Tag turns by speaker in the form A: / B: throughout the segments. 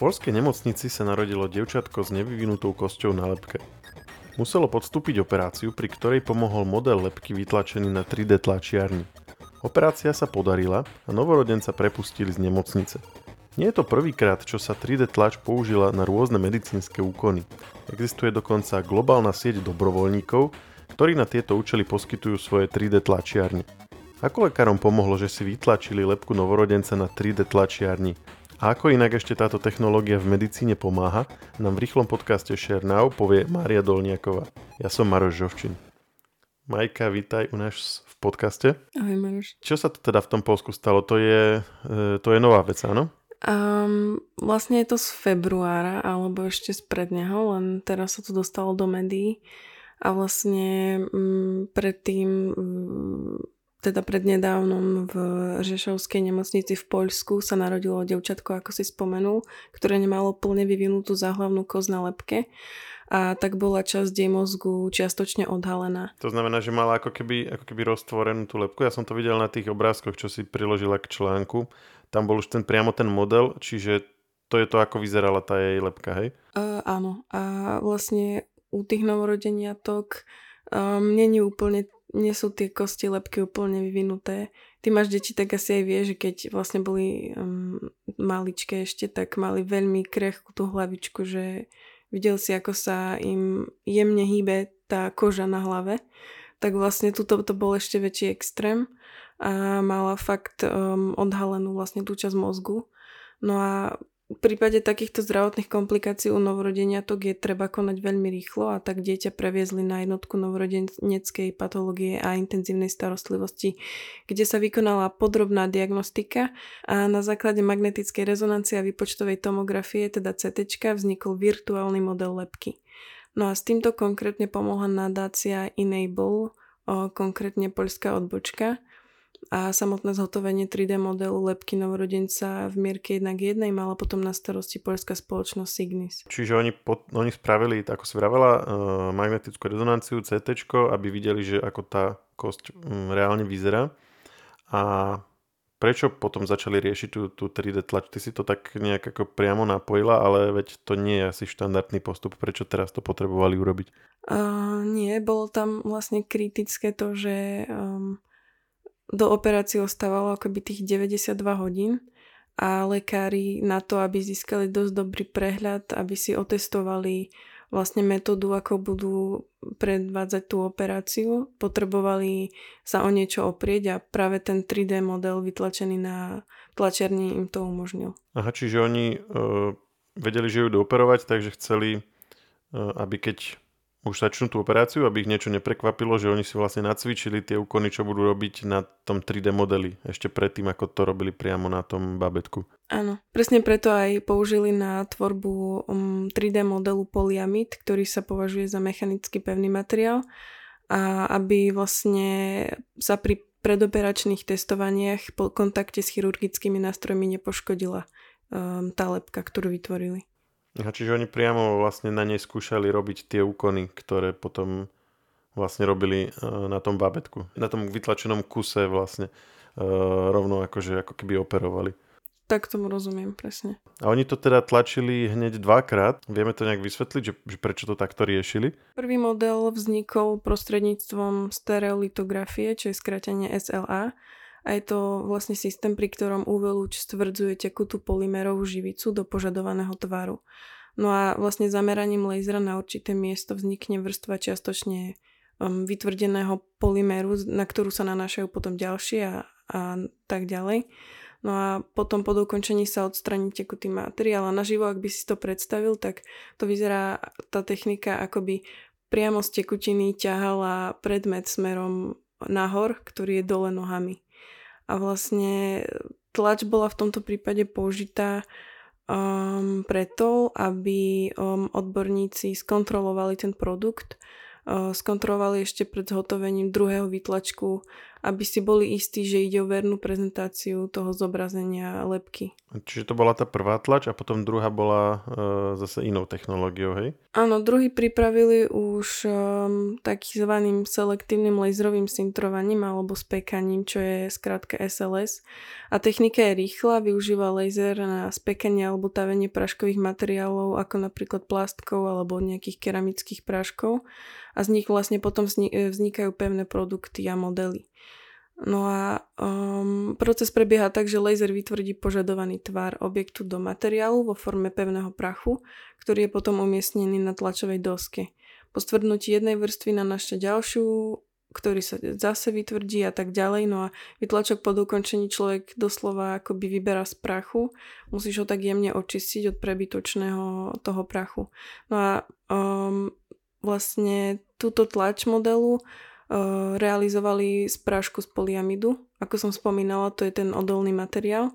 A: polskej nemocnici sa narodilo devčatko s nevyvinutou kosťou na lepke. Muselo podstúpiť operáciu, pri ktorej pomohol model lepky vytlačený na 3D tlačiarni. Operácia sa podarila a novorodenca prepustili z nemocnice. Nie je to prvýkrát, čo sa 3D tlač použila na rôzne medicínske úkony. Existuje dokonca globálna sieť dobrovoľníkov, ktorí na tieto účely poskytujú svoje 3D tlačiarne. Ako lekárom pomohlo, že si vytlačili lepku novorodenca na 3D tlačiarni? A ako inak ešte táto technológia v medicíne pomáha, nám v rýchlom podcaste Share Now povie Mária Dolniaková. Ja som Maroš Žovčin. Majka, vítaj u nás v podcaste.
B: Ahoj Maroš.
A: Čo sa to teda v tom Polsku stalo? To je, e, to je nová vec, áno?
B: Um, vlastne je to z februára, alebo ešte z predneho, len teraz sa to dostalo do médií. A vlastne um, predtým um, teda prednedávnom v Žešovskej nemocnici v Poľsku sa narodilo devčatko, ako si spomenul, ktoré nemalo plne vyvinutú záhlavnú koz na lepke a tak bola časť jej mozgu čiastočne odhalená.
A: To znamená, že mala ako keby, ako keby roztvorenú tú lepku. Ja som to videl na tých obrázkoch, čo si priložila k článku. Tam bol už ten, priamo ten model, čiže to je to, ako vyzerala tá jej lepka, hej?
B: Uh, áno. A vlastne u tých novorodeniatok um, není úplne nie sú tie kosti lepky úplne vyvinuté. Ty máš deti, tak asi aj vieš, že keď vlastne boli um, maličké ešte, tak mali veľmi krehkú tú hlavičku, že videl si, ako sa im jemne hýbe tá koža na hlave. Tak vlastne tuto to bol ešte väčší extrém a mala fakt um, odhalenú vlastne tú časť mozgu. No a v prípade takýchto zdravotných komplikácií u novorodeniatok je treba konať veľmi rýchlo a tak dieťa previezli na jednotku novorodeneckej patológie a intenzívnej starostlivosti, kde sa vykonala podrobná diagnostika a na základe magnetickej rezonancie a výpočtovej tomografie, teda CT, vznikol virtuálny model lepky. No a s týmto konkrétne pomohla nadácia Enable, konkrétne poľská odbočka, a samotné zhotovenie 3D modelu lepky novorodenca v mierke 1 k 1 mala potom na starosti poľská spoločnosť Signis.
A: Čiže oni, pod, oni spravili, ako si vravela, uh, magnetickú rezonanciu, CT, aby videli, že ako tá kosť um, reálne vyzerá. A prečo potom začali riešiť tú, tú 3D tlač? Ty si to tak nejak ako priamo napojila, ale veď to nie je asi štandardný postup. Prečo teraz to potrebovali urobiť?
B: Uh, nie, bolo tam vlastne kritické to, že um, do operácie ostávalo akoby tých 92 hodín a lekári na to, aby získali dosť dobrý prehľad, aby si otestovali vlastne metódu, ako budú predvádzať tú operáciu, potrebovali sa o niečo oprieť a práve ten 3D model vytlačený na tlačerni im to umožnil.
A: Aha, čiže oni uh, vedeli, že ju dooperovať, takže chceli, uh, aby keď už začnú tú operáciu, aby ich niečo neprekvapilo, že oni si vlastne nacvičili tie úkony, čo budú robiť na tom 3D modeli, ešte predtým, ako to robili priamo na tom babetku.
B: Áno, presne preto aj použili na tvorbu 3D um, modelu polyamid, ktorý sa považuje za mechanicky pevný materiál a aby vlastne sa pri predoperačných testovaniach po kontakte s chirurgickými nástrojmi nepoškodila um, tá lepka, ktorú vytvorili.
A: Aha, čiže oni priamo vlastne na nej skúšali robiť tie úkony, ktoré potom vlastne robili uh, na tom bábetku. Na tom vytlačenom kuse vlastne uh, rovno akože ako keby operovali.
B: Tak tomu rozumiem, presne.
A: A oni to teda tlačili hneď dvakrát. Vieme to nejak vysvetliť, že, že prečo to takto riešili?
B: Prvý model vznikol prostredníctvom stereolitografie, čo je skrátenie SLA a je to vlastne systém, pri ktorom UV lúč stvrdzuje tekutú polymerovú živicu do požadovaného tvaru. No a vlastne zameraním laser'a na určité miesto vznikne vrstva čiastočne um, vytvrdeného polyméru, na ktorú sa nanášajú potom ďalšie a, a tak ďalej. No a potom po dokončení sa odstraní tekutý materiál a naživo, ak by si to predstavil, tak to vyzerá tá technika, ako by priamo z tekutiny ťahala predmet smerom nahor, ktorý je dole nohami a vlastne tlač bola v tomto prípade použitá um, preto, aby um, odborníci skontrolovali ten produkt, skontrolovali ešte pred zhotovením druhého výtlačku aby si boli istí, že ide o vernú prezentáciu toho zobrazenia lepky.
A: Čiže to bola tá prvá tlač a potom druhá bola e, zase inou technológiou, hej?
B: Áno, druhý pripravili už um, takzvaným selektívnym laserovým sintrovaním alebo spekaním, čo je skrátka SLS. A technika je rýchla, využíva laser na spekanie alebo tavenie praškových materiálov, ako napríklad plastkov alebo nejakých keramických práškov a z nich vlastne potom vznikajú pevné produkty a modely. No a um, proces prebieha tak, že laser vytvrdí požadovaný tvar objektu do materiálu vo forme pevného prachu, ktorý je potom umiestnený na tlačovej doske. Po stvrdnutí jednej vrstvy na našte ďalšiu, ktorý sa zase vytvrdí a tak ďalej. No a vytlačok po dokončení človek doslova akoby vyberá z prachu. Musíš ho tak jemne očistiť od prebytočného toho prachu. No a um, vlastne túto tlač modelu realizovali z prášku z poliamidu. Ako som spomínala, to je ten odolný materiál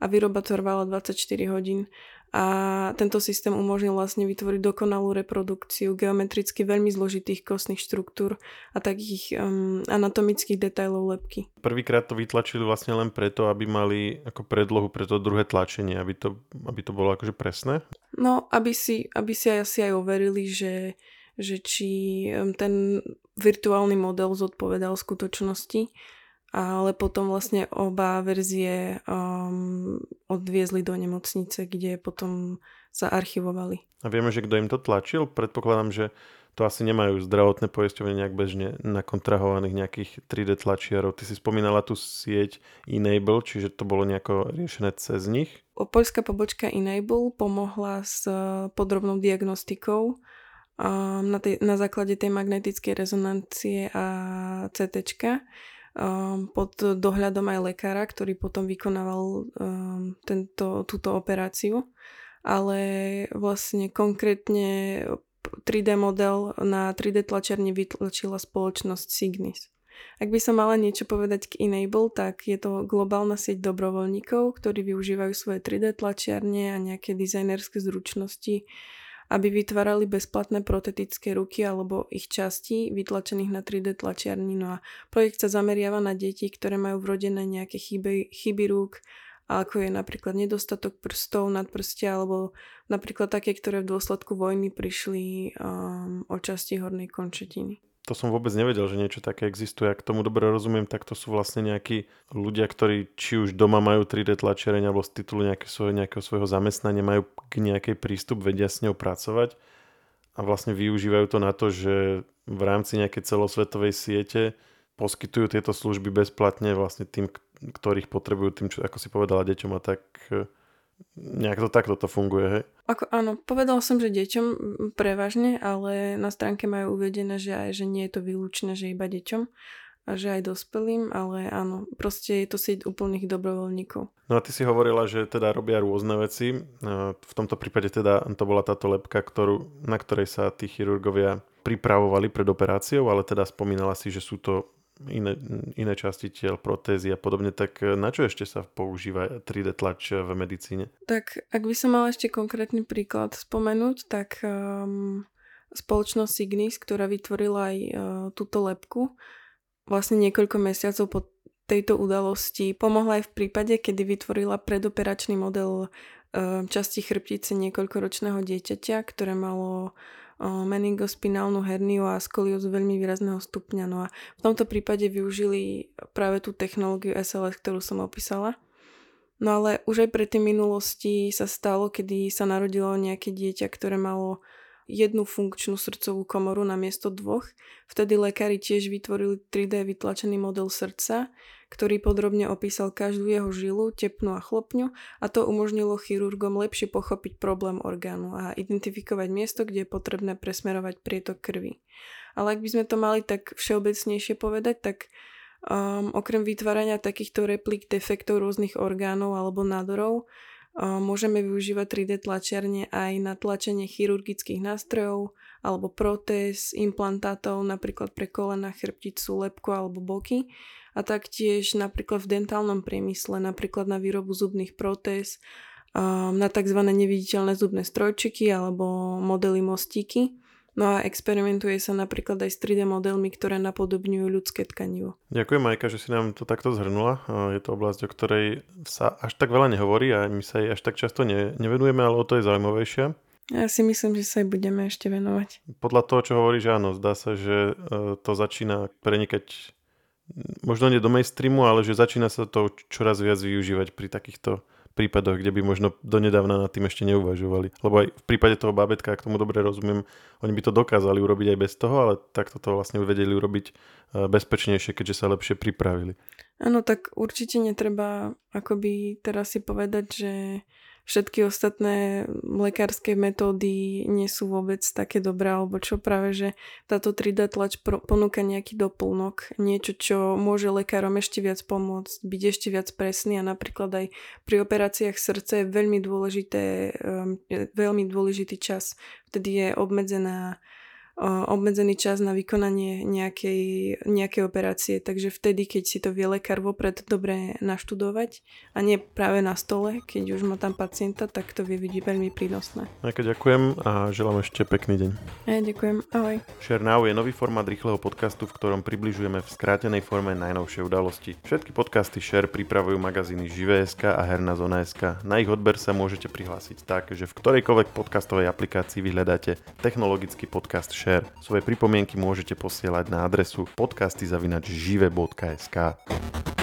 B: a výroba trvala 24 hodín. A tento systém umožnil vlastne vytvoriť dokonalú reprodukciu geometricky veľmi zložitých kostných štruktúr a takých um, anatomických detajlov lepky.
A: Prvýkrát to vytlačili vlastne len preto, aby mali ako predlohu pre to druhé tlačenie, aby to, aby to bolo akože presné?
B: No, aby si, aby si asi aj overili, že že či ten virtuálny model zodpovedal skutočnosti, ale potom vlastne oba verzie um, odviezli do nemocnice, kde potom sa archivovali.
A: A vieme, že kto im to tlačil? Predpokladám, že to asi nemajú zdravotné poisťovne nejak bežne nakontrahovaných nejakých 3D tlačiarov. Ty si spomínala tú sieť Enable, čiže to bolo nejako riešené cez nich?
B: Poľská pobočka Enable pomohla s podrobnou diagnostikou na, tej, na základe tej magnetickej rezonancie a CT um, pod dohľadom aj lekára, ktorý potom vykonával um, tento, túto operáciu. Ale vlastne konkrétne 3D model na 3D tlačiarni vytlačila spoločnosť Signis. Ak by som mala niečo povedať k Enable, tak je to globálna sieť dobrovoľníkov, ktorí využívajú svoje 3D tlačiarne a nejaké dizajnerské zručnosti aby vytvárali bezplatné protetické ruky alebo ich časti vytlačených na 3D tlačiarni. No a projekt sa zameriava na deti, ktoré majú vrodené nejaké chyby, chyby rúk, ako je napríklad nedostatok prstov nad prstia, alebo napríklad také, ktoré v dôsledku vojny prišli um, o časti hornej končetiny
A: to som vôbec nevedel, že niečo také existuje. Ak tomu dobre rozumiem, tak to sú vlastne nejakí ľudia, ktorí či už doma majú 3D tlačiareň alebo z titulu nejaké svoje, nejakého svojho zamestnania majú k nejakej prístup, vedia s ňou pracovať a vlastne využívajú to na to, že v rámci nejakej celosvetovej siete poskytujú tieto služby bezplatne vlastne tým, ktorých potrebujú, tým, čo, ako si povedala, deťom a tak nejak to takto to funguje, hej?
B: Ako, áno, povedal som, že deťom prevažne, ale na stránke majú uvedené, že aj, že nie je to výlučné, že iba deťom a že aj dospelým, ale áno, proste je to sieť úplných dobrovoľníkov.
A: No a ty si hovorila, že teda robia rôzne veci. V tomto prípade teda to bola táto lepka, ktorú, na ktorej sa tí chirurgovia pripravovali pred operáciou, ale teda spomínala si, že sú to iné, iné časti tiel, protézy a podobne, tak e, na čo ešte sa používa 3D tlač v medicíne?
B: Tak ak by som mala ešte konkrétny príklad spomenúť, tak um, spoločnosť Signis, ktorá vytvorila aj uh, túto lepku, vlastne niekoľko mesiacov po tejto udalosti pomohla aj v prípade, kedy vytvorila predoperačný model uh, časti chrbtice niekoľkoročného dieťaťa, ktoré malo meningospinálnu herniu a skoliózu veľmi výrazného stupňa. No a v tomto prípade využili práve tú technológiu SLS, ktorú som opísala. No ale už aj pre tej minulosti sa stalo, kedy sa narodilo nejaké dieťa, ktoré malo jednu funkčnú srdcovú komoru na miesto dvoch. Vtedy lekári tiež vytvorili 3D vytlačený model srdca, ktorý podrobne opísal každú jeho žilu, tepnu a chlopňu a to umožnilo chirurgom lepšie pochopiť problém orgánu a identifikovať miesto, kde je potrebné presmerovať prietok krvi. Ale ak by sme to mali tak všeobecnejšie povedať, tak um, okrem vytvárania takýchto replik defektov rôznych orgánov alebo nádorov, môžeme využívať 3D tlačiarne aj na tlačenie chirurgických nástrojov alebo protéz, implantátov, napríklad pre kolena, chrbticu, lepku alebo boky a taktiež napríklad v dentálnom priemysle, napríklad na výrobu zubných protéz, na tzv. neviditeľné zubné strojčiky alebo modely mostíky No a experimentuje sa napríklad aj s 3D modelmi, ktoré napodobňujú ľudské tkanivo.
A: Ďakujem Majka, že si nám to takto zhrnula. Je to oblasť, o ktorej sa až tak veľa nehovorí a my sa jej až tak často ne, nevenujeme, ale o to je zaujímavejšia.
B: Ja si myslím, že sa aj budeme ešte venovať.
A: Podľa toho, čo hovoríš, áno, zdá sa, že e, to začína prenikať možno nie do mainstreamu, ale že začína sa to čoraz viac využívať pri takýchto prípadoch, kde by možno donedávna nad tým ešte neuvažovali. Lebo aj v prípade toho babetka, ak tomu dobre rozumiem, oni by to dokázali urobiť aj bez toho, ale takto to vlastne vedeli urobiť e, bezpečnejšie, keďže sa lepšie pripravili.
B: Áno, tak určite netreba akoby teraz si povedať, že všetky ostatné lekárske metódy nie sú vôbec také dobré, alebo čo práve, že táto 3D tlač ponúka nejaký doplnok, niečo, čo môže lekárom ešte viac pomôcť, byť ešte viac presný a napríklad aj pri operáciách srdca je veľmi dôležité, um, veľmi dôležitý čas. Vtedy je obmedzená obmedzený čas na vykonanie nejakej, nejakej operácie, takže vtedy, keď si to vie lekár vopred dobre naštudovať a nie práve na stole, keď už má tam pacienta, tak to vie vidieť veľmi prínosné.
A: Majka, ďakujem a želám ešte pekný deň.
B: Ja ďakujem, ahoj.
A: Share Now je nový formát rýchleho podcastu, v ktorom približujeme v skrátenej forme najnovšie udalosti. Všetky podcasty Share pripravujú magazíny Živé.sk a Herná zona.sk. Na ich odber sa môžete prihlásiť tak, že v ktorejkoľvek podcastovej aplikácii vyhľadáte technologický podcast Share share. Svoje pripomienky môžete posielať na adresu podcasty.žive.sk.